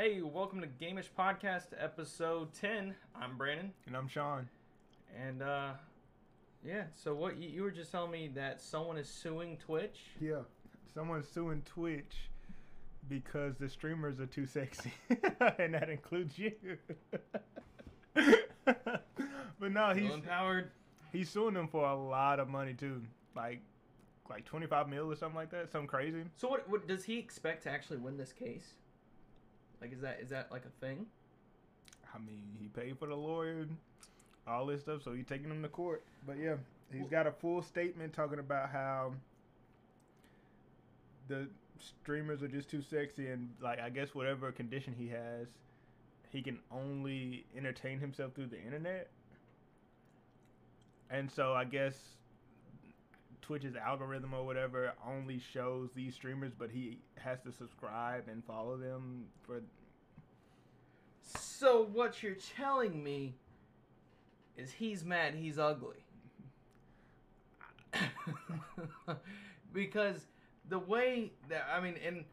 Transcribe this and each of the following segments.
Hey, welcome to Gameish Podcast, episode 10. I'm Brandon. And I'm Sean. And, uh, yeah, so what you, you were just telling me that someone is suing Twitch? Yeah. Someone's suing Twitch because the streamers are too sexy. and that includes you. but no, he's empowered. he's suing them for a lot of money too. Like like 25 mil or something like that. Something crazy. So what, what does he expect to actually win this case? Like, is that is that like a thing? I mean, he paid for the lawyer, all this stuff, so he's taking him to court. But yeah, he's got a full statement talking about how the streamers are just too sexy and like I guess whatever condition he has, he can only entertain himself through the internet. And so I guess Twitch's algorithm or whatever only shows these streamers, but he has to subscribe and follow them for So what you're telling me is he's mad he's ugly. because the way that I mean and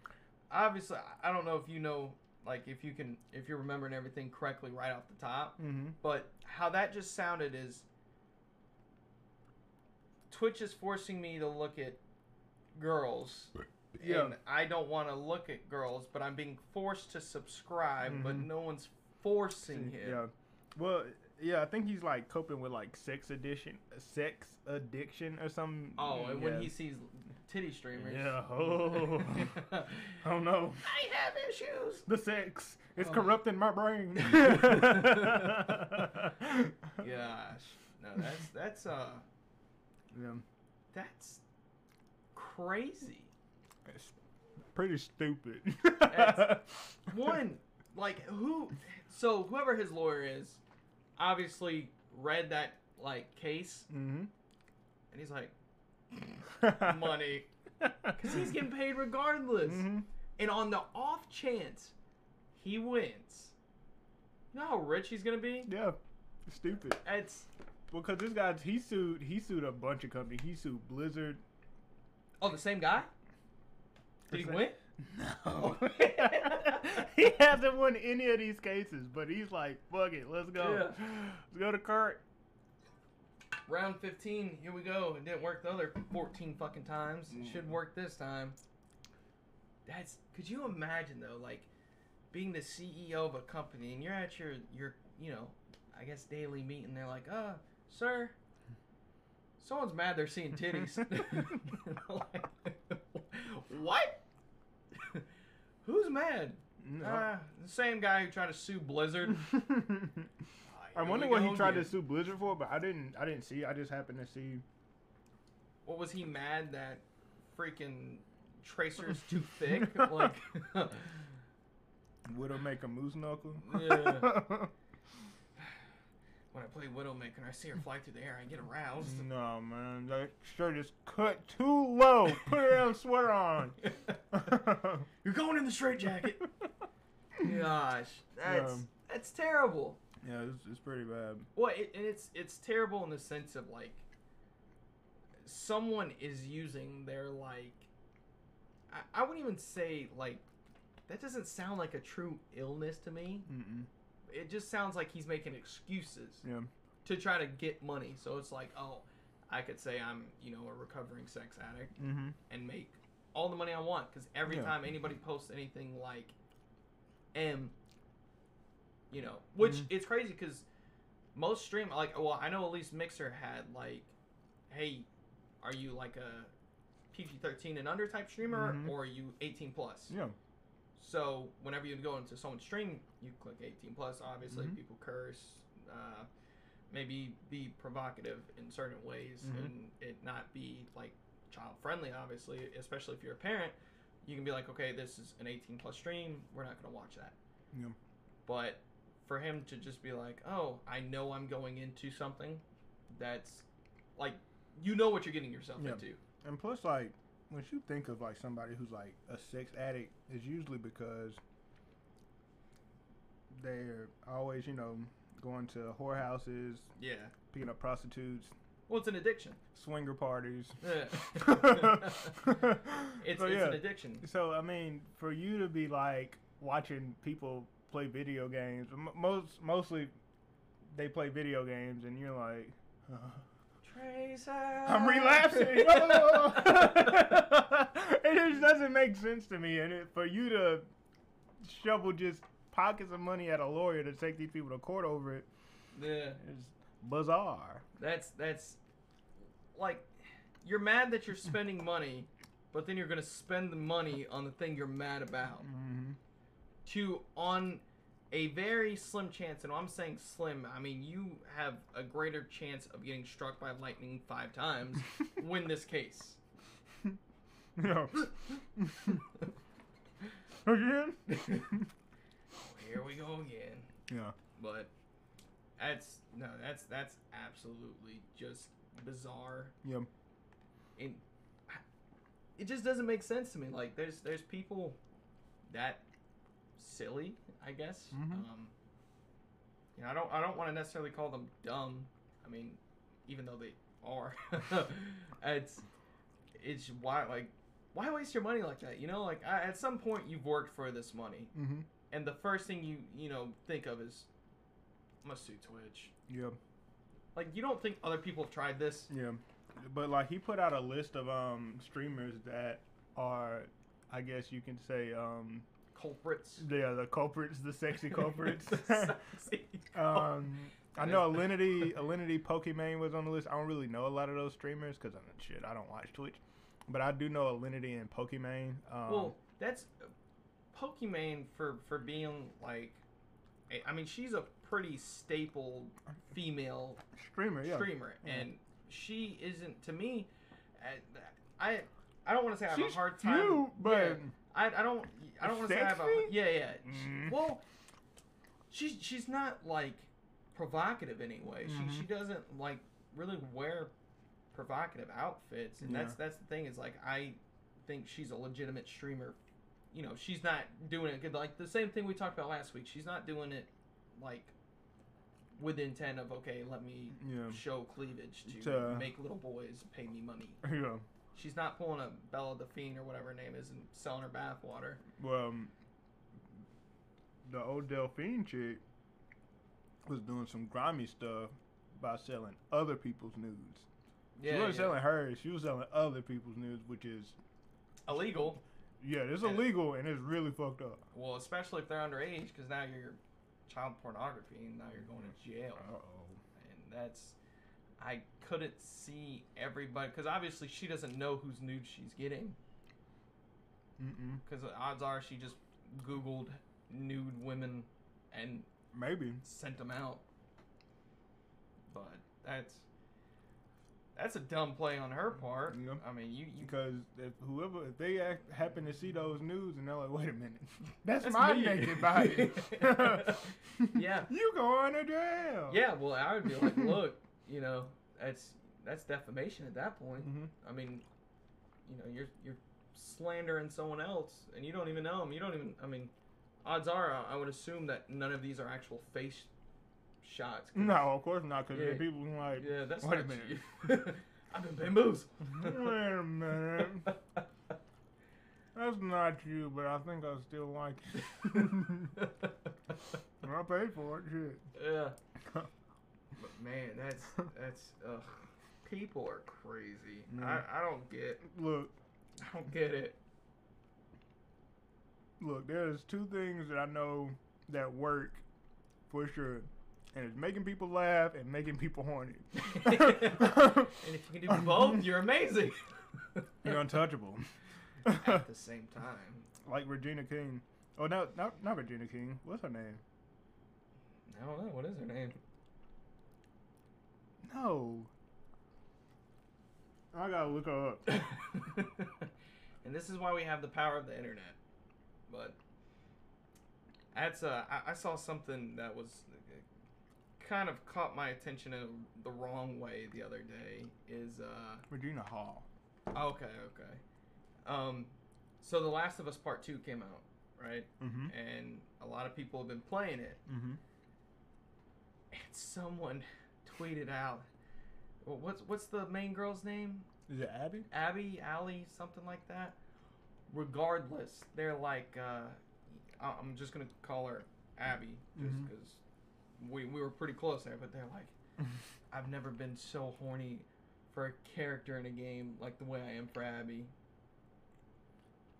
obviously I don't know if you know like if you can if you're remembering everything correctly right off the top, Mhm. but how that just sounded is Twitch is forcing me to look at girls. Yeah. And I don't want to look at girls, but I'm being forced to subscribe, but Mhm. no one's forcing him. Yeah. Well, yeah, I think he's like coping with like sex addiction, sex addiction or something. Oh, and when he sees titty streamers. Yeah. Oh. oh no. I have issues. The sex. It's Oh. corrupting my brain. Gosh. No, that's that's uh Yeah. that's crazy. It's pretty stupid. One, like who so whoever his lawyer is obviously read that like case hmm and he's like money cuz he's getting paid regardless. hmm And on the off chance he wins. You know how rich he's going to be? Yeah. Stupid. It's Because this guy, he sued. He sued a bunch of companies. He sued Blizzard. Oh, the same guy? Did he win? No. he hasn't won any of these cases, but he's like, fuck it, let's go. Let's go to court. Round 15, here we go. It didn't work the other 14 fucking times. It should work this time. That's could you imagine though, like being the CEO of a company and you're at your your, you know, I guess daily meeting, they're like, uh, sir, someone's mad they're seeing titties. Like, what? Who's mad? No. Ah, the same guy who tried to sue Blizzard. I wonder what he tried again. to sue Blizzard for, but I didn't. I didn't see. I just happened to see. What was he mad that freaking tracer's too thick? like, would it make a Moose Knuckle. Yeah. When I play Widowmaker and I see her fly through the air, I get aroused. no man, that shirt is cut too low. Put a damn sweater on. You're going in the straight jacket. Gosh, that's Yeah. that's terrible. yeah, it's, it's pretty bad. Well, it, and it's it's terrible in the sense of like someone is using their like I, I wouldn't even say like that doesn't sound like a true illness to me. Mm-mm. It just sounds like he's making excuses Yeah. to try to get money. So it's like, oh, I could say I'm, you know, a recovering sex addict Mm-hmm. and make all the money I want because every Yeah. time anybody posts anything like M, you know, which Mhm. it's crazy because most stream like, well, I know at least Mixer had like, hey, are you like a PG-13 and under type streamer Mhm. or are you 18 plus? Yeah. So whenever you go into someone's stream, you click 18 plus. Obviously, Mhm. people curse, uh, maybe be provocative in certain ways, Mhm. and it not be like child friendly. Obviously, especially if you're a parent, you can be like, okay, this is an 18 plus stream. We're not going to watch that. Yeah. But for him to just be like, oh, I know I'm going into something that's like, you know what you're getting yourself Yeah. into. And plus, like, when you think of like somebody who's like a sex addict, it's usually because they're always, you know, going to whorehouses, Yeah. picking up prostitutes, Well, it's an addiction. swinger parties. Yeah. it's It's, it's an addiction. So I mean, for you to be like, watching people play video games. M- most mostly, they play video games, and you're like, I'm relapsing. Oh. it just doesn't make sense to me, and it, for you to shovel just pockets of money at a lawyer to take these people to court over it Yeah. is bizarre. That's that's like you're mad that you're spending money, but then you're gonna spend the money on the thing you're mad about. hmm To on a very slim chance, and I'm saying slim, I mean you have a greater chance of getting struck by lightning five times. win this case. No. Again? Here we go again. yeah. But that's no, that's that's absolutely just bizarre. Yeah. and it just doesn't make sense to me. Like there's there's people that silly, I guess. Mhm. Um, you know, I don't I don't want to necessarily call them dumb. I mean, even though they are, it's it's why like why waste your money like that? You know, like I, at some point you've worked for this money, Mm-hmm. and the first thing you you know think of is I'm gonna sue Twitch. Yeah. Like you don't think other people have tried this? Yeah. But like he put out a list of um streamers that are I guess you can say um Culprits. are the culprits, the sexy culprits. Sexy um I know Alinity Alinity Pokimane was on the list. I don't really know a lot of those streamers because I'm shit. I don't watch Twitch, but I do know Alinity and Pokimane. Um, Well, that's Pokimane for for being like, I mean, she's a pretty staple female streamer, yeah. streamer, Yeah. and she isn't to me. uh, I I don't want to say I have She's a hard time. cute, but yeah, I I don't I don't want to say I have a yeah yeah. She- Mm. well, she's she's not like provocative anyway. Mhm. She she doesn't like really wear provocative outfits, and that's Yeah. that's the thing is like I think she's a legitimate streamer. You know, she's not doing it good. Like the same thing we talked about last week. She's not doing it like with intent of okay, let me Yeah. show cleavage to To- make little boys pay me money. yeah. She's not pulling a Belle Delphine or whatever her name is and selling her bathwater. Well, um, the old Delphine chick was doing some grimy stuff by selling other people's nudes. Yeah, she wasn't yeah. selling hers; she was selling other people's nudes, which is illegal. yeah, it's illegal and it's really fucked up. Well, especially if they're underage, because now you're child pornography, and now you're going to jail. Uh oh. And that's, I couldn't see everybody, because obviously she doesn't know whose nude she's getting. Because the odds are she just Googled nude women and Maybe. sent them out. But that's that's a dumb play on her mm, part. Yeah. I mean, you, you Because if whoever if they act, happen to see those nudes and they're like, wait a minute, that's, That's my me." naked body. Yeah. you going to jail. yeah, well, I would be like, look, you know, that's that's defamation at that point. hmm I mean, you know, you're you're slandering someone else, and you don't even know them. You don't even. I mean, odds are, I, I would assume that none of these are actual face shots. No, of course not. Because Yeah. people like, Yeah, that's Wait a minute. I've been bamboozled. wait a minute, that's not you, but I think I still like you. I paid for it. Shit. yeah. Man, that's that's ugh. People are crazy. Yeah. I, I don't get Look, I don't get it. look. There's two things that I know that work for sure, and it's making people laugh and making people horny. and if you can do both, you're amazing. You're untouchable. At the same time. like Regina King. Oh no, not not Regina King. What's her name? I don't know. What is her name? No. I gotta look her up. and this is why we have the power of the internet. But that's uh, I, I saw something that was uh, kind of caught my attention in the wrong way the other day. Is uh, Regina Hall. okay, okay. Um, so The Last of Us Part Two came out, right? Mm-hmm. And a lot of people have been playing it. Mm-hmm. And someone tweeted out, what's what's the main girl's name? Is it Abby? Abby, Allie, something like that. Regardless, they're like, uh, I'm just gonna call her Abby, just Mhm. because we we were pretty close there. But they're like, I've never been so horny for a character in a game like the way I am for Abby.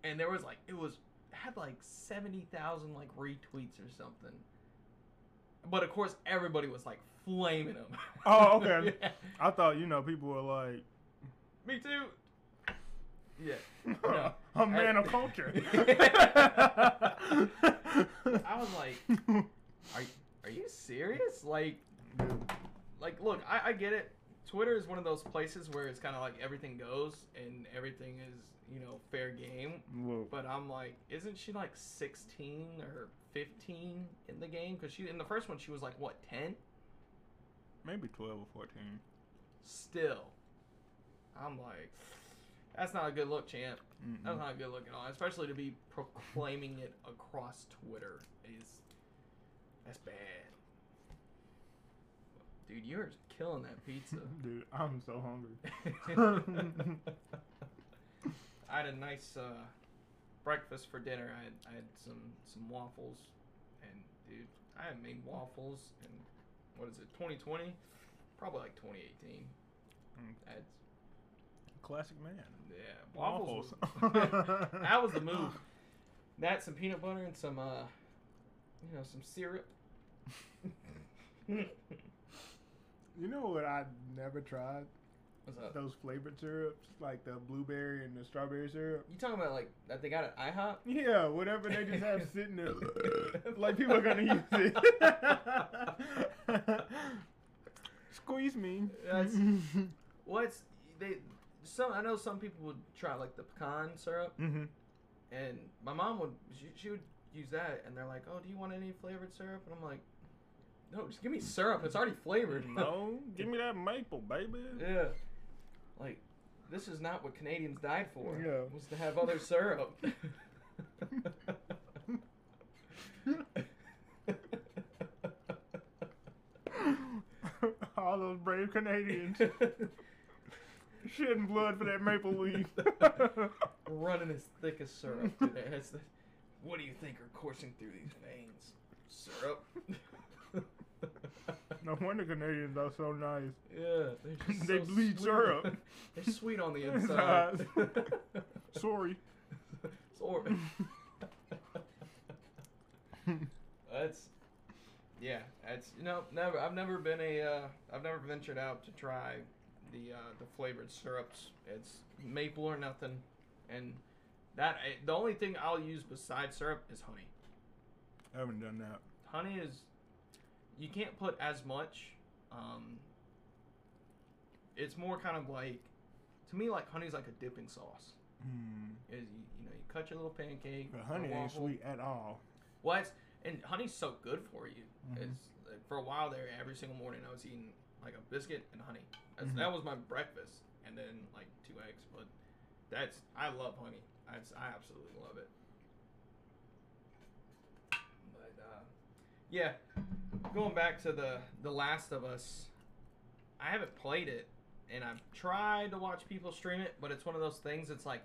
And there was like it was had like seventy thousand like retweets or something. But of course, everybody was like flaming them. Oh, okay. Yeah. I thought you know people were like, Me too. Yeah. No. a man I- of culture. I was like, are are you serious? Like, like look, I, I get it. Twitter is one of those places where it's kind of like everything goes and everything is you know fair game. Look, But I'm like, isn't she like 16 or 15 in the game? Because she in the first one she was like what 10? Maybe twelve or fourteen. Still, I'm like, that's not a good look, champ. That's Mm-mm. not a good look at all. Especially to be proclaiming it across Twitter is that's bad. Dude, you're killing that pizza. Dude, I'm so hungry. I had a nice uh, breakfast for dinner. I had, I had some some waffles, and dude, I haven't made waffles in what is it, 2020? Probably like 2018. Mm. That's Classic man. yeah, waffles. Waffles. that was the move. That some peanut butter and some uh, you know, some syrup. You know what I never tried? What's up? Those flavored syrups, like the blueberry and the strawberry syrup. You talking about like that they got at IHOP? Yeah, whatever they just have sitting there. like people are gonna use it. Squeeze me. That's- What's they? Some I know some people would try like the pecan syrup, mm-hmm. and my mom would she, she would use that, and they're like, "Oh, do you want any flavored syrup?" And I'm like, "No, just give me syrup. It's already flavored." No, give me that maple, baby. yeah. Like, this is not what Canadians died for. Yeah. Was to have other syrup. All those brave Canadians shedding blood for that maple leaf. Running as thick as syrup today. What do you think are coursing through these veins? Syrup. No wonder Canadians are so nice. Yeah, They so bleed syrup. they're sweet on the inside. Sorry. Sorry. That's yeah. That's you know never. I've never been a. Uh, I've never ventured out to try the uh, the flavored syrups. It's maple or nothing, and that the only thing I'll use besides syrup is honey. I haven't done that. Honey is you can't put as much. Um, it's more kind of like to me like honey's like a dipping sauce. Mm. Is you, you know you cut your little pancake. But honey ain't sweet at all. Well, it's, and honey's so good for you. Mhm. It's like, for a while there, every single morning I was eating like a biscuit and honey. Mhm. That was my breakfast, and then like two eggs. But that's I love honey. I, I absolutely love it. But uh, yeah, going back to the the Last of Us, I haven't played it, and I've tried to watch people stream it, but it's one of those things. It's like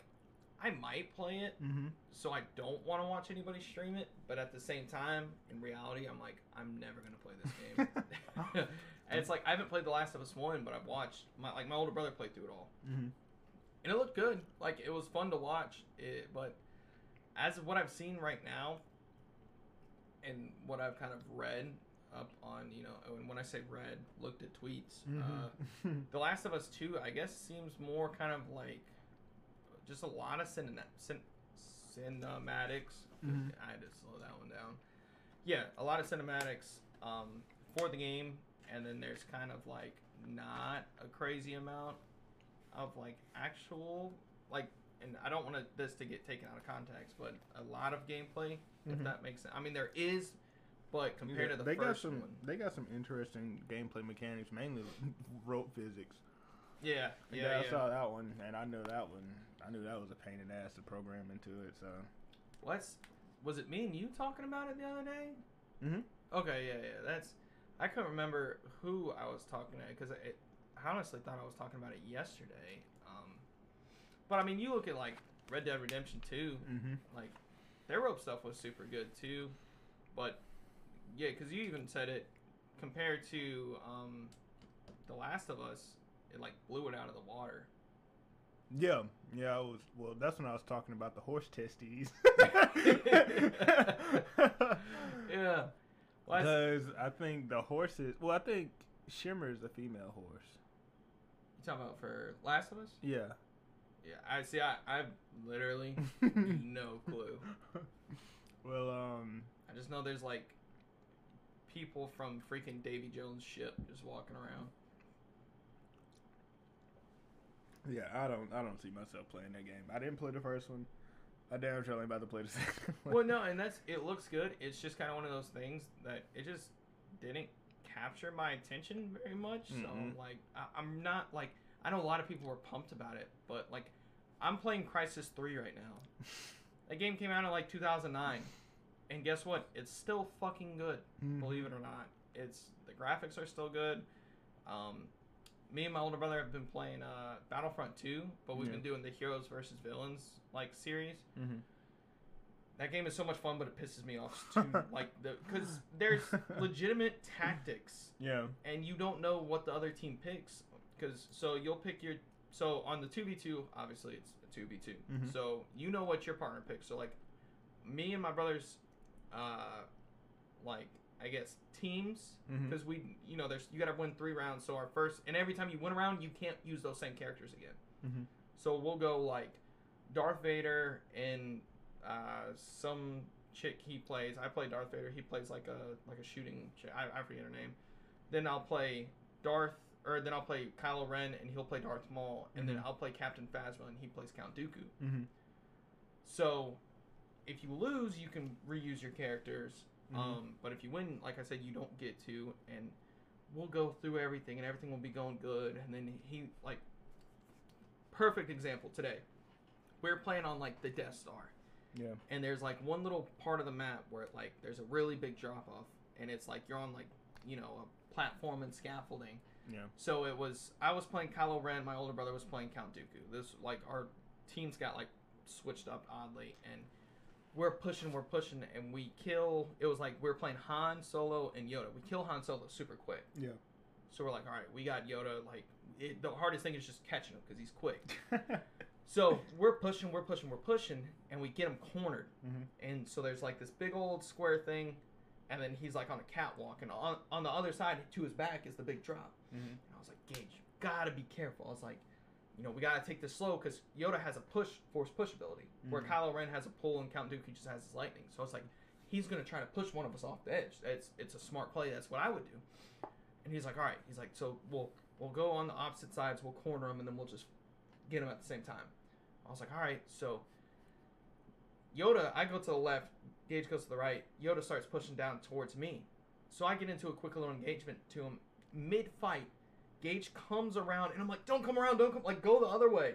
I might play it, Mm-hmm. so I don't want to watch anybody stream it, but at the same time, in reality, I'm like, I'm never gonna play this game. and it's like I haven't played The Last of Us one, but I've watched my like my older brother played through it all, Mm-hmm. and it looked good. Like it was fun to watch. It, but as of what I've seen right now, and what I've kind of read up on, you know, and when I say read, looked at tweets, uh, Mm-hmm. the Last of Us 2, I guess, seems more kind of like just a lot of cine- cin- cinematics. Mhm. I had to slow that one down. Yeah, a lot of cinematics um, for the game, and then there's kind of like not a crazy amount of like actual like, and I don't want this to get taken out of context, but a lot of gameplay, if Mhm. that makes sense. I mean, there is, but compared to the they got some one, they got some interesting gameplay mechanics, mainly rope physics. yeah, Yeah, yeah, I saw that one, and I knew that one. I knew that was a pain in the ass to program into it. So, What's was it me and you talking about it the other day? Mm-hmm. Okay, yeah, yeah. That's I couldn't remember who I was talking to because I, I honestly thought I was talking about it yesterday. Um, but I mean, you look at like Red Dead Redemption Two, mm-hmm. like their rope stuff was super good too, but yeah, because you even said it compared to um, The Last of Us, it like blew it out of the water. Yeah, yeah, I was. Well, that's when I was talking about the horse testes. Yeah. Well, I- Because I think the horses. Well, I think Shimmer is a female horse. you talking about for Last of Us? Yeah. Yeah, I see. I I've literally no clue. well, um, I just know there's like people from freaking Davy Jones' ship just walking around. yeah, I don't, I don't see myself playing that game. I didn't play the first one. I damn sure ain't about to play the second one. Well, no, and that's it. Looks good. It's just kind of one of those things that it just didn't capture my attention very much. So Mm-mm. like, I, I'm not like I know a lot of people were pumped about it, but like, I'm playing Crysis Three right now. That game came out in like 2009, and guess what? It's still fucking good. Mhm. Believe it or not, it's the graphics are still good. Um, me and my older brother have been playing uh, Battlefront 2, but we've Yeah. been doing the heroes versus villains like series. Mhm. That game is so much fun, but it pisses me off too. like the because there's legitimate tactics, Yeah. and you don't know what the other team picks. Because so you'll pick your so on the two v two, obviously it's a two v 2 Mhm. So you know what your partner picks. So like me and my brothers, uh, like I guess teams Mhm. because we you know there's you gotta win three rounds. So our first and every time you win a round, you can't use those same characters again. Mhm. So we'll go like Darth Vader and uh, some chick he plays. I play Darth Vader. He plays like a like a shooting chick. I, I forget her name. Then I'll play Darth, or then I'll play Kylo Ren and he'll play Darth Maul, and then Mhm. I'll play Captain Phasma and he plays Count Dooku. Mhm. So if you lose, you can reuse your characters. Mhm. Um, but if you win, like I said, you don't get to, and we'll go through everything, and everything will be going good. And then he like, perfect example today. We're playing on like the Death Star, Yeah. and there's like one little part of the map where like there's a really big drop off, and it's like you're on like you know a platform and scaffolding. Yeah. So it was I was playing Kylo Ren, my older brother was playing Count Dooku. This like our teams got like switched up oddly, and we're pushing, we're pushing, and we kill. It was like we are playing Han Solo and Yoda. We kill Han Solo super quick. Yeah. So we're like, all right, we got Yoda. Like it, the hardest thing is just catching him because he's quick. So we're pushing, we're pushing, we're pushing, and we get him cornered. Mhm. And so there's like this big old square thing, and then he's like on a catwalk, and on on the other side to his back is the big drop. Mhm. And I was like, Gage, you gotta be careful. I was like, you know, we gotta take this slow because Yoda has a push, force push ability, where Mhm. Kylo Ren has a pull and Count Dooku just has his lightning. So it's like, he's gonna try to push one of us off the edge. It's it's a smart play. That's what I would do. And he's like, all right. He's like, so we'll we'll go on the opposite sides. We'll corner him, and then we'll just get him at the same time. I was like, all right. So Yoda, I go to the left. Gage goes to the right. Yoda starts pushing down towards me. So I get into a quick little engagement to him mid fight. Gage comes around and I'm like, don't come around, don't come like go the other way.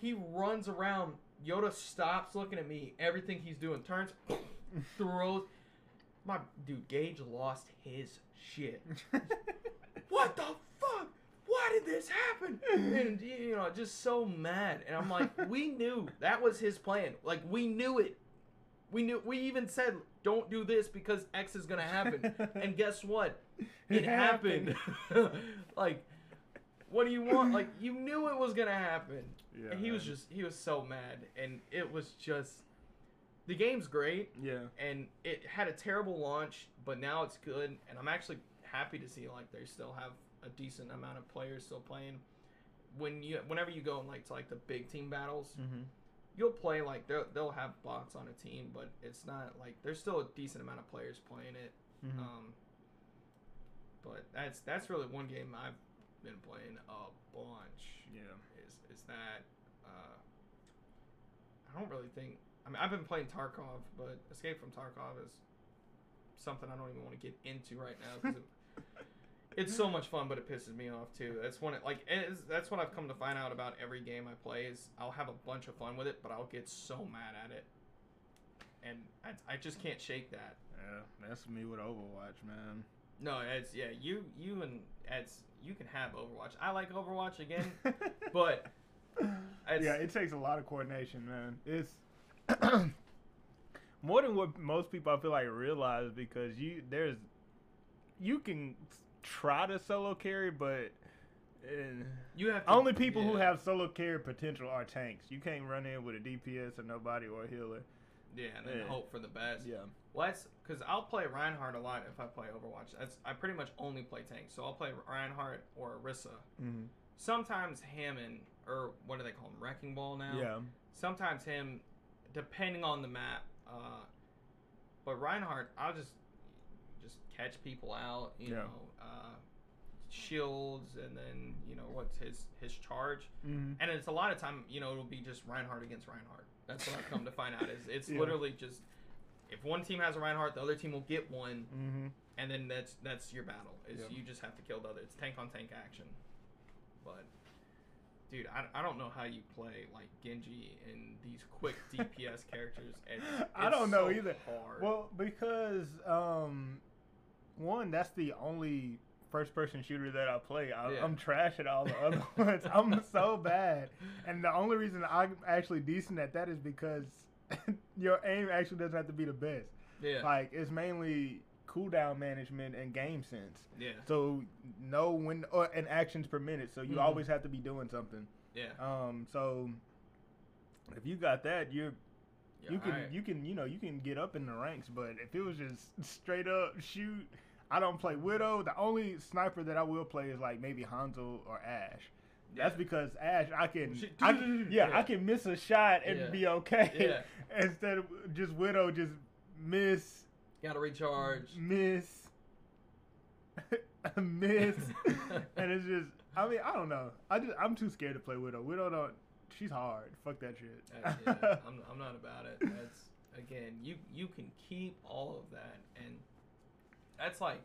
He runs around. Yoda stops looking at me. Everything he's doing turns, throws. My dude, Gage lost his shit. what the fuck? Why did this happen? And you know, just so mad. And I'm like, we knew that was his plan. Like we knew it. We knew. We even said, don't do this because X is gonna happen. And guess what? It happened. like, what do you want? Like, you knew it was gonna happen. Yeah, and he was just, he was so mad, and it was just. The game's great, Yeah. and it had a terrible launch, but now it's good, and I'm actually happy to see like they still have a decent amount of players still playing. When you, whenever you go in like to like the big team battles, Mm-hmm. you'll play like they'll they'll have bots on a team, but it's not like there's still a decent amount of players playing it. Mhm. Um, but that's that's really one game I've been playing a bunch. Yeah. Is is that uh, I don't really think. I mean, I've been playing Tarkov, but Escape from Tarkov is something I don't even want to get into right now because it, it's so much fun, but it pisses me off too. That's when it like it is, that's what I've come to find out about every game I play is I'll have a bunch of fun with it, but I'll get so mad at it, and I, I just can't shake that. Yeah. That's me with Overwatch, man. No, it's yeah, you you and it's you can have Overwatch. I like Overwatch again, but it's, yeah, it takes a lot of coordination, man. It's more than what most people I feel like realize because you there's you can try to solo carry, but uh, You have to, only people who have solo carry potential are tanks. You can't run in with a DPS or nobody or a healer. Yeah, and then Yeah. hope for the best. Yeah. Well, that's because I'll play Reinhardt a lot if I play Overwatch. That's I pretty much only play tanks, so I'll play Reinhardt or Orisa. Mm-hmm. Sometimes Hammond or what do they call him, Wrecking Ball now. Yeah. Sometimes him, depending on the map. Uh, but Reinhardt, I'll just just catch people out. You Yeah. know, uh, shields, and then you know what's his his charge. Mm-hmm. And it's a lot of time, you know, it'll be just Reinhardt against Reinhardt. That's what I've come to find out. Is it's Yeah. literally just if one team has a Reinhardt, the other team will get one, Mm-hmm. and then that's that's your battle. Is Yep. you just have to kill the other. It's tank on tank action. But dude, I, I don't know how you play like Genji and these quick DPS characters. I don't know so either. Hard. Well, because um, one, that's the only first-person shooter that I play. I, Yeah. I'm trash at all the other ones. I'm so bad, and the only reason I'm actually decent at that is because your aim actually doesn't have to be the best. yeah, Like it's mainly cooldown management and game sense. yeah, So know when or and actions per minute. So you Mhm. always have to be doing something. yeah. Um, so if you got that, you're yeah you can you can you know you can get up in the ranks. But if it was just straight up shoot, I don't play Widow. The only sniper that I will play is like maybe Hanzo or Ashe. That's yeah. because Ashe, I can, She- I can yeah, Yeah. I can miss a shot and Yeah. be okay. Instead of just Widow, just miss, gotta recharge. miss, miss, and it's just. I mean, I don't know. I just I'm too scared to play Widow. Widow don't. She's hard. Fuck that shit. Yeah, I'm, I'm not about it. That's again, you you can keep all of that, and that's like,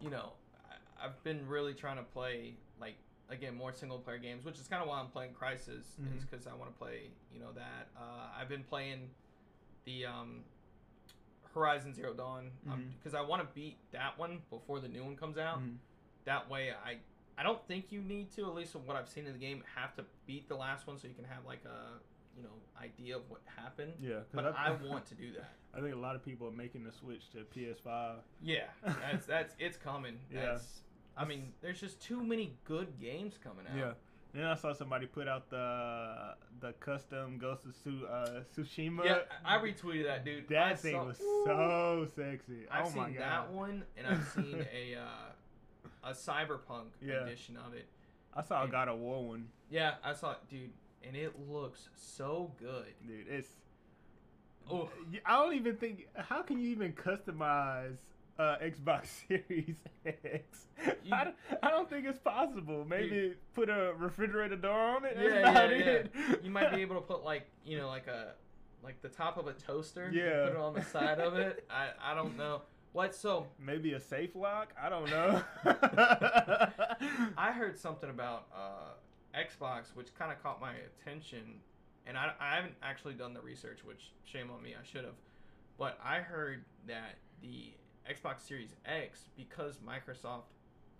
you know, I, I've been really trying to play like again more single player games, which is kind of why I'm playing Crysis, is Mhm. because I want to play you know that. Uh, I've been playing the um, Horizon Zero Dawn because I want to beat that one before the new one comes out. Mhm. That way, I I don't think you need to, at least from what I've seen in the game, have to beat the last one so you can have like a you know idea of what happened. Yeah, But I want to do that. I think a lot of people are making the switch to PS5. Yeah, that's that's it's coming. Yeah. That's, I mean, there's just too many good games coming out. Yeah. Then I saw somebody put out the the custom Ghost of Su- uh, Tsushima. Yeah, I I retweeted that, dude. I That thing saw- was Ooh. so sexy. I've oh my seen that one, and I've seen a uh, a cyberpunk Yeah. edition of it. I saw a and- God of War one, Yeah, I saw dude, and it looks so good. dude. It's. Oh, I don't even think. How can you even customize uh, Xbox Series X? You- I, don't, I don't think it's possible. Maybe put a refrigerator door on it. Yeah, yeah, yeah. it. You might be able to put like you know like a like the top of a toaster. Yeah. Put it on the side of it. I I don't know. What so? Maybe a safe lock. I don't know. I heard something about uh, Xbox, which kind of caught my attention, and I, I haven't actually done the research, which shame on me, I should have. But I heard that the Xbox Series X, because Microsoft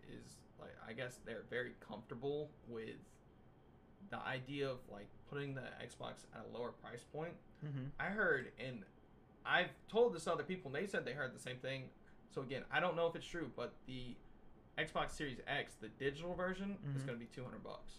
is like, I guess they're very comfortable with the idea of like putting the Xbox at a lower price point. hmm I heard, and I've told this to other people, and they said they heard the same thing. So again, I don't know if it's true, but the Xbox Series X, the digital version, is Mhm. going to be two hundred bucks.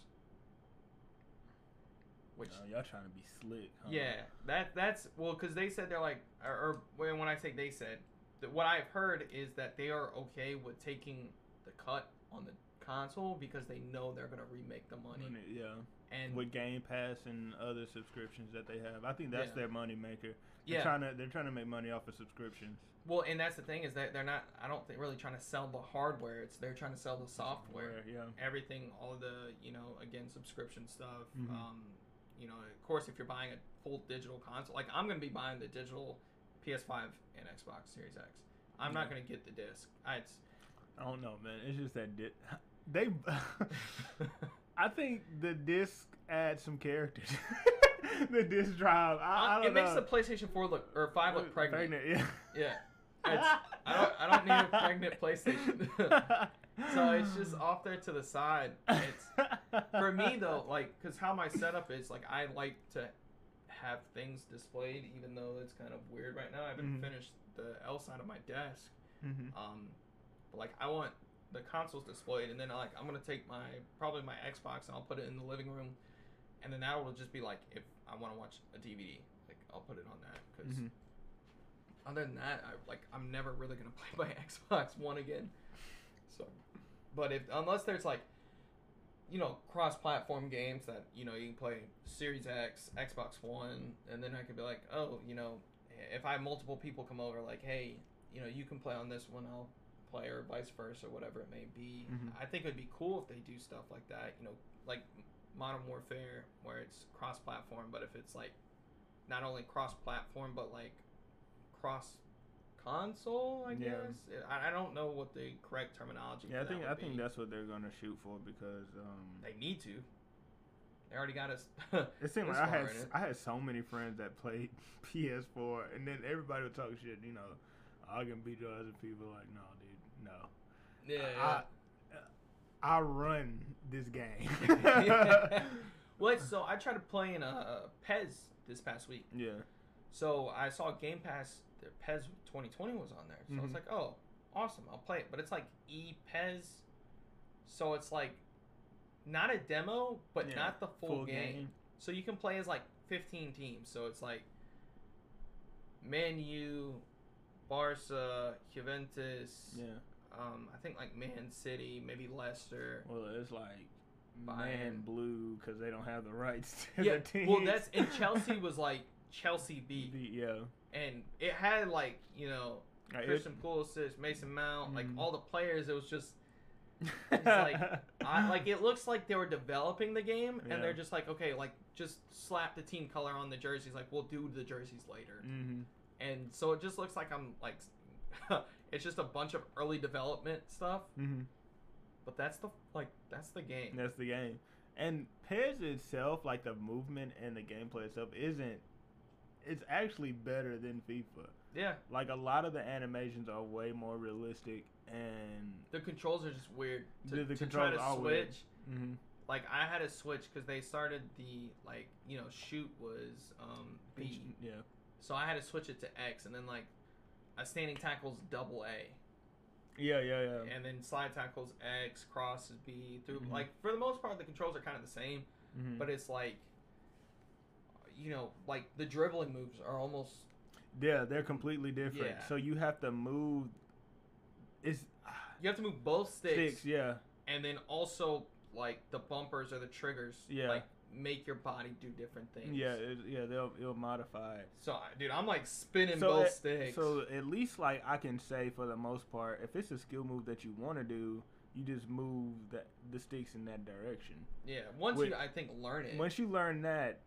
Which, Oh, y'all trying to be slick? Huh? yeah, that that's well, because they said they're like, or, or when I say they said, that what I've heard is that they are okay with taking the cut on the console because they know they're going to remake the money. Money, yeah. And With Game Pass and other subscriptions that they have, I think that's Yeah. their money maker. They're yeah, trying to they're trying to make money off of subscriptions. Well, and that's the thing is that they're not. I don't think really trying to sell the hardware. It's they're trying to sell the software. yeah. Everything, all the you know, again, subscription stuff. Mhm. Um, you know, of course, if you're buying a full digital console, like I'm gonna be buying the digital PS5 and Xbox Series X. I'm not gonna get the disc. I, it's, I don't know, man. It's just that di- they. I think the disc adds some characters. the disc drive. I, I don't it makes the PlayStation 4 look or 5 look pregnant. yeah. Yeah, it's, I don't. I don't need a pregnant PlayStation. So it's just off there to the side. It's for me though, like, cause how my setup is, like, I like to have things displayed, even though it's kind of weird right now. I haven't Mhm. finished the L side of my desk. Mm-hmm. Um, but like I want the consoles displayed, and then like I'm gonna take my probably my Xbox and I'll put it in the living room, and then that will just be like if I want to watch a DVD, like I'll put it on that because Mm-hmm. other than that, I like I'm never really gonna play my Xbox One again. So, but if unless there's like, you know, cross-platform games that you know you can play Series X, Xbox One, and then I could be like, oh, you know, if I have multiple people come over, like, hey, you know, you can play on this one, I'll play, or vice versa, or whatever it may be. Mhm. I think it would be cool if they do stuff like that. You know, like Modern Warfare, where it's cross-platform, but if it's like not only cross-platform, but like cross console, I Yeah. guess. I, I don't know what the correct terminology. Is. Yeah, I think I would think that's what they're gonna shoot for because um, they need to. They already got us. it seemed like I had. I had so many friends that played PS4, and then everybody would talk shit. You know, I can beat your other people. Like, no, dude, no. yeah. I, I run this game. yeah. well, so I tried to play in uh, PES this past week. yeah. So I saw Game Pass. The PES 2020 was on there. So I was Mhm. like, oh, awesome, I'll play it. But it's like e PES, so it's like not a demo, but Yeah, not the full, game. So you can play as like 15 teams. So it's like Man U, Barca, Juventus. Yeah. Um, I think like Man City, maybe Leicester. Well, it's like Bayern. man blue because they don't have the rights to Yeah, the team. well, that's and Chelsea was like Chelsea beat, yeah. And it had like you know Like, it- Christian Pulisic, Mason Mount, like Mhm. all the players. It was just it's like I, like it looks like they were developing the game, Yeah. and they're just like okay, like just slap the team color on the jerseys. Like we'll do the jerseys later, Mhm. and so it just looks like I'm like it's just a bunch of early development stuff. Mhm. But that's the like that's the game. That's the game. And PES itself, like the movement and the gameplay itself, isn't. It's actually better than FIFA. Yeah, Like a lot of the animations are way more realistic, and the controls are just weird to, The- the to try to switch. Mhm. like I had to switch because they started the like you know shoot was um B, yeah, so I had to switch it to X, and then like a standing tackle's double A, yeah, yeah, yeah. and then slide tackles X, cross is B. Through Mhm. like for the most part the controls are kind of the same, Mhm. but it's like you know like the dribbling moves are almost yeah, they're completely different. Yeah. So you have to move. Is you have to move both sticks, sticks, yeah, and then also like the bumpers or the triggers, Yeah. like make your body do different things. yeah, it, yeah. They'll it'll modify it. So, dude, I'm like spinning So both at- sticks. So at least like I can say for the most part, if it's a skill move that you want to do, you just move the the sticks in that direction. yeah, once with- you, I think, learn it. Once you learn that,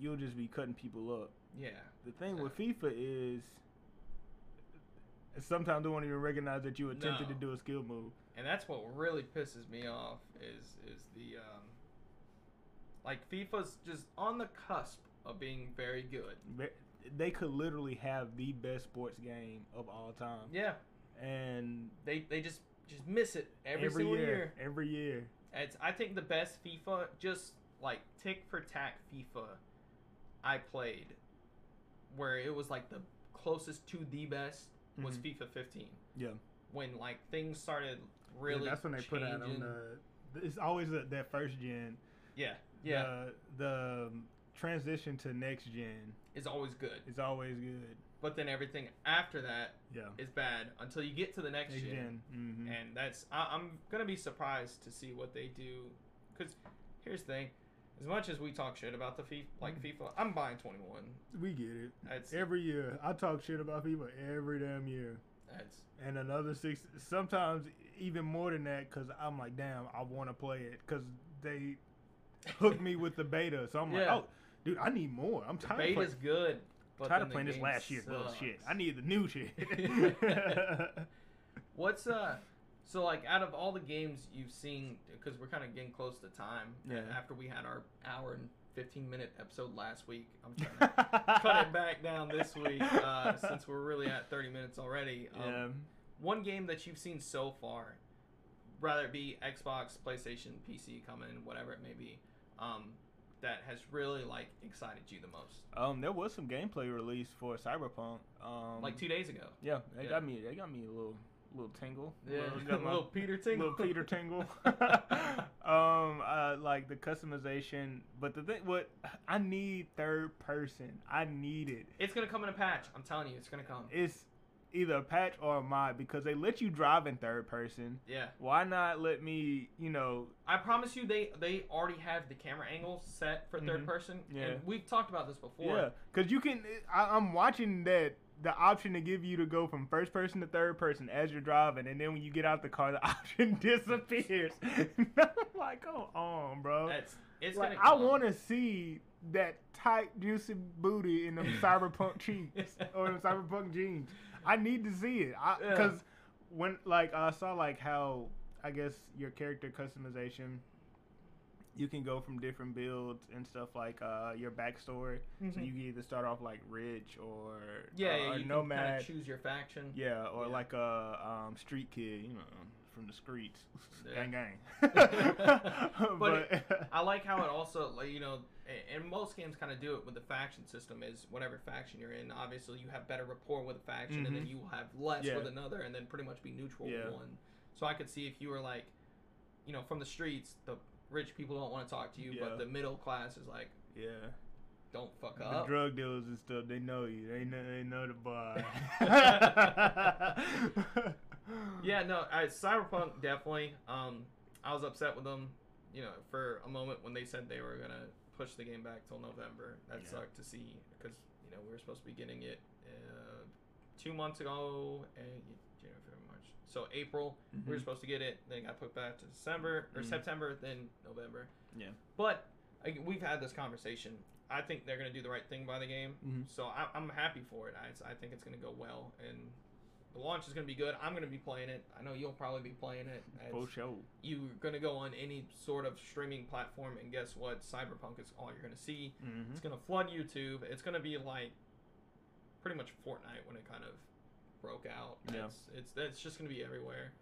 you'll just be cutting people up. yeah, The thing with FIFA is sometimes they won't even recognize that you attempted to do a skill move. and that's what really pisses me off is is the um, like FIFA's just on the cusp of being very good. They could literally have the best sports game of all time, Yeah, and they they just just miss it every, single year. every year. It's I think the best FIFA, just like tick for tack FIFA, I played, where it was like the closest to the best was Mhm. FIFA 15. Yeah. When like things started Yeah, really that's when they put out on the. It's always a, that first gen. yeah yeah The, the um, transition to next gen is always good, It's always good. but then everything after that Yeah. is bad until you get to the next, Next gen. gen. hmm and that's I, I'm gonna be surprised to see what they do. Cause here's the thing, as much as we talk shit about the FIFA, like Mhm. FIFA, I'm buying 21. We get it. That's Every year, I talk shit about FIFA every damn year, that's and another six. Sometimes even more than that, because I'm like, damn, I want to play it, because they hook me with the beta. So I'm like, oh, dude, I need more. I'm the tired. of play- beta's good. But tired of playing this last year's bullshit. I need the new shit. What's uh? So like, out of all the games you've seen, because we're kind of getting close to time. Yeah. After we had our hour and 15 minute episode last week, I'm trying to cut it back down this week uh, since we're really at 30 minutes already. Um, Yeah. one game that you've seen so far, rather it be Xbox, PlayStation, PC coming, whatever it may be, um, that has really like excited you the most? Um, there was some gameplay released for Cyberpunk. Um, Like two days ago. yeah, they Yeah. got me. They got me a little, little tingle. Yeah, Little- got my- little Peter tingle. little Peter tingle. um, uh, like the customization, but the thing, what I need third person. I need it. It's gonna come in a patch. I'm telling you, it's gonna come. It's either a patch or a mod because they let you drive in third person. Yeah, Why not let me, you know, I promise you, they they already have the camera angle set for 3rd Mhm. person. Yeah. and we've talked about this before. yeah, because you can. I, I'm watching that the option to give you to go from first person to third person as you're driving, and then when you get out the car, the option disappears. I'm like, come on, bro. That's it's like. I want to see that tight, juicy booty in them cyberpunk cheeks or them cyberpunk jeans. I need to see it Yeah. because when like I saw like how I guess your character customization. You can go from different builds and stuff like uh, your backstory. So Mhm. you can either start off like rich or Yeah, uh, yeah, or you nomad. can choose your faction. Yeah, or Yeah. like a um, street kid, you know, from the streets, Yeah. gang gang. But but I like how it also, like you know, and most games kind of do it with the faction system. Is whatever faction you're in, obviously you have better rapport with a faction, and then Mhm. you will have less Yeah. with another, and then pretty much be neutral with one. So I could see if you were like, you know, from the streets, the rich people don't want to talk to you, Yeah. but the middle class is like, yeah. don't fuck The up. drug dealers and stuff, they know you. They know, they know the boy. Yeah, no, I, Cyberpunk definitely. Um, I was upset with them, you know, for a moment when they said they were gonna push the game back till November. That Yeah. sucked to see because you know we were supposed to be getting it uh, two months ago, and January, February, March. So April we were Mhm. supposed to get it. Then it got put back to December or Mhm. September, then November. Yeah. But like, we've had this conversation. I think they're gonna do the right thing by the game. Mhm. So I, I'm happy for it. I, I think it's going to go well, and the launch is going to be good. I'm going to be playing it. I know you'll probably be playing it. For sure. You're going to go on any sort of streaming platform, and guess what? Cyberpunk is all you're going to see. Mm-hmm. It's going to flood YouTube. It's going to be like pretty much Fortnite when it kind of broke out. Yeah. It's it's, it's just going to be everywhere.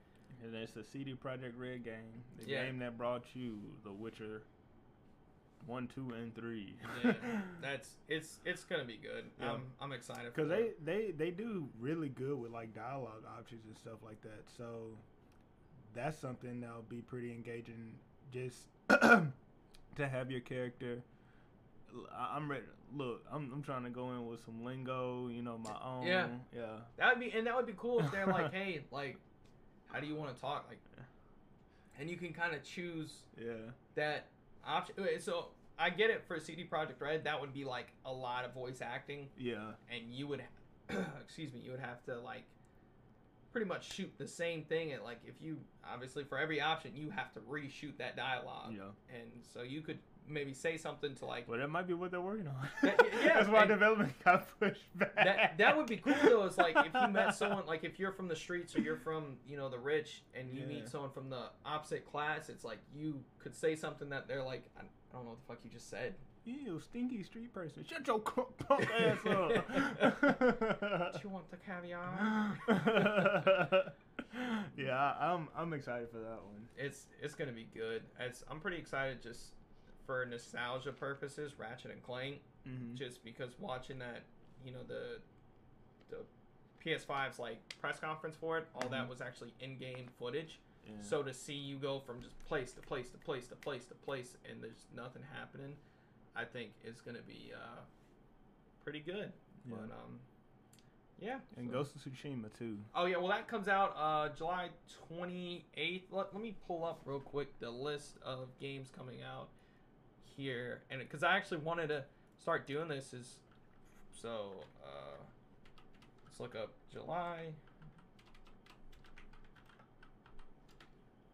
And it's the CD Projekt Red game, the Yeah. game that brought you The Witcher one, two, and three. Yeah, that's it's it's going to be good. Yeah. I'm I'm excited Because they, they they do really good with like dialogue options and stuff like that. So that's something that'll be pretty engaging. Just to have your character. I'm ready. Look, I'm I'm trying to go in with some lingo. You know, my own. Yeah. Yeah. That would be and that would be cool if they're like, hey, like, how do you want to talk? Like, and you can kind of choose Yeah. that option. okay, So I get it for CD Projekt Red. That would be like a lot of voice acting, Yeah. and you would, excuse me, you would have to like pretty much shoot the same thing. At like if you obviously for every option you have to reshoot that dialogue, Yeah. and so you could maybe say something to like Well, that might be what they're working on. That- yeah, That's why development got pushed back. that that would be cool though. It's like if you met someone like if you're from the streets or you're from you know the rich and you Yeah. meet someone from the opposite class, it's like you could say something that they're like I, I don't know what the fuck you just said. Ew, stinky street person. Shut your punk ass up. Do you want the caviar? yeah, I'm I'm excited for that one. It's it's gonna be good. It's I'm pretty excited just for nostalgia purposes. Ratchet and Clank, Mm-hmm. just because watching that you know the the PS5's like press conference for it, all that Mhm. was actually in-game footage. Yeah. So to see you go from just place to place to place to place to place and there's nothing happening, I think is gonna be uh, pretty good. Yeah. But um, yeah. and so- Ghost of Tsushima too. Oh yeah, well that comes out uh, July 28th. Let, let me pull up real quick the list of games coming out here, and because I actually wanted to start doing this is so uh, let's look up July.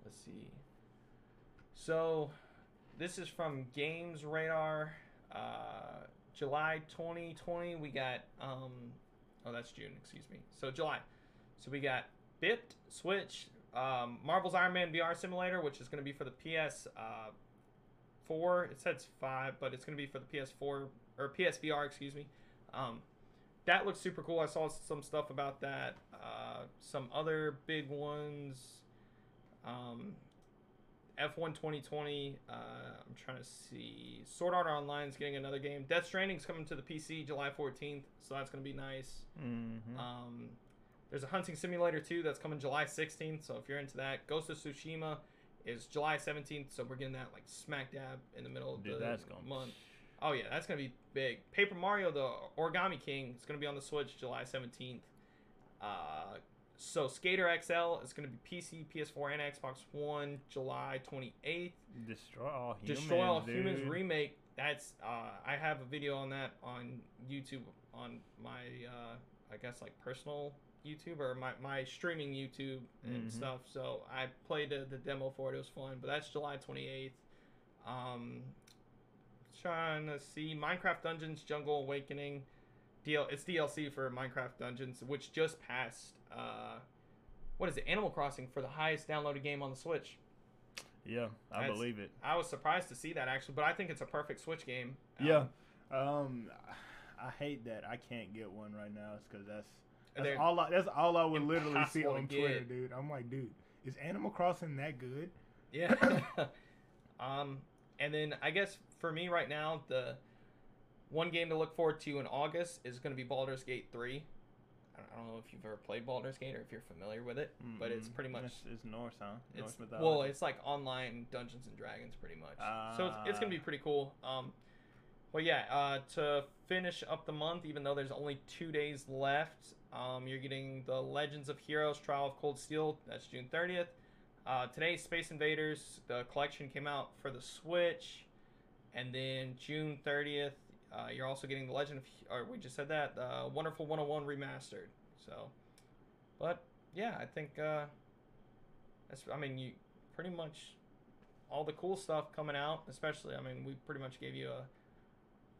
Let's see. So this is from Games Radar. Uh, July 2020, we got um, Oh, that's June. Excuse me. So July. So we got Biped, Switch, um, Marvel's Iron Man VR Simulator, which is going to be for the PS uh, four. It says five, but it's going to be for the PS4 or PSVR. Excuse me. Um, that looks super cool. I saw some stuff about that. Uh, some other big ones. Um, F1 2020. Uh, I'm trying to see. Sword Art Online is getting another game. Death Stranding's coming to the PC July 14th, so that's gonna be nice. Mm-hmm. Um, there's a Hunting Simulator 2 that's coming July 16th, so if you're into that, Ghost of Tsushima is July 17th, so we're getting that like smack dab in the middle of Dude, the that's going month. Oh yeah, that's gonna be big. Paper Mario, the Origami King, is gonna be on the Switch July 17th. Uh, so Skater XL is gonna be PC, PS4, and Xbox One July 28th. Destroy all humans. Destroy All dude. Humans remake. That's uh, I have a video on that on YouTube on my uh, I guess like personal YouTube or my, my streaming YouTube and Mhm. stuff. So I played the, the demo for it. It was fun. But that's July 28th. Um, trying to see Minecraft Dungeons Jungle Awakening. DL it's DLC for Minecraft Dungeons, which just passed. Uh, what is it? Animal Crossing for the highest downloaded game on the Switch. Yeah, I That's- believe it. I was surprised to see that actually, but I think it's a perfect Switch game. Um, Yeah. Um, I hate that I can't get one right now. It's because that's that's all. I, that's all I would literally see on Twitter, get. dude. I'm like, dude, is Animal Crossing that good? Yeah. um, and then I guess for me right now, the one game to look forward to in August is going to be Baldur's Gate 3. I don't- know if you've ever played Baldur's Gate or if you're familiar with it, but it's pretty much It's, it's Norse, huh? Norse it's mythology. well, it's like online Dungeons and Dragons, pretty much. so it's, it's gonna be Ah. pretty cool. Um, but yeah, uh, to finish up the month, even though there's only two days left, um, you're getting the Legends of Heroes Trial of Cold Steel. That's June 30th. Uh, today, Space Invaders, the collection came out for the Switch, and then June 30th, uh, you're also getting the Legend of, or we just said that, uh, Wonderful 101 remastered. So, but yeah, I think uh, that's. I mean, you pretty much all the cool stuff coming out. Especially, I mean, we pretty much gave you a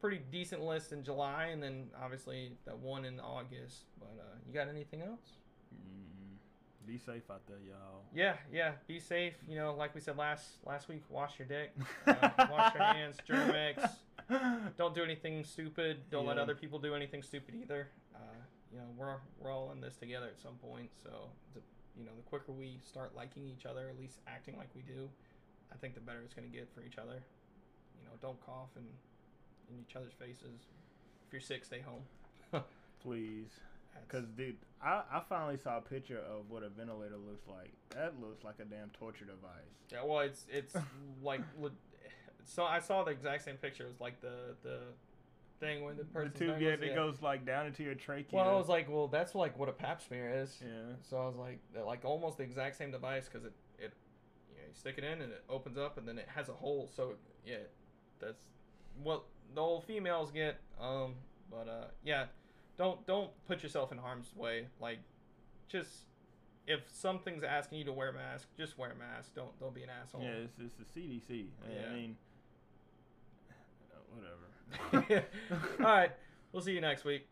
pretty decent list in July, and then obviously that one in August. But uh, you got anything else? Mm, be safe out there, y'all. Yeah, yeah. Be safe. You know, like we said last last week, wash your dick, uh, wash your hands, Germ-X. Don't do anything stupid. Don't let other people do anything stupid either. Uh, you know, we're we're all in this together at some point. So, the, you know, the quicker we start liking each other, at least acting like we do, I think the better it's going to get for each other. You know, don't cough in in each other's faces. If you're sick, stay home. Please. Because, dude, I, I finally saw a picture of what a ventilator looks like. That looks like a damn torture device. Yeah, well, it's it's like so I saw the exact same picture. It was like the the thing when the The tube, yeah, it goes like down into your trachea. Well, I was like, well, that's like what a Pap smear is. yeah. So I was like, like almost the exact same device because it it you, know, you stick it in and it opens up and then it has a hole. So yeah, that's what the old females get. Um, but uh, yeah, don't don't put yourself in harm's way. Like, just if something's asking you to wear a mask, just wear a mask. Don't don't be an asshole. Yeah, it's, it's the CDC. Yeah. I mean, whatever. All right, we'll see you next week.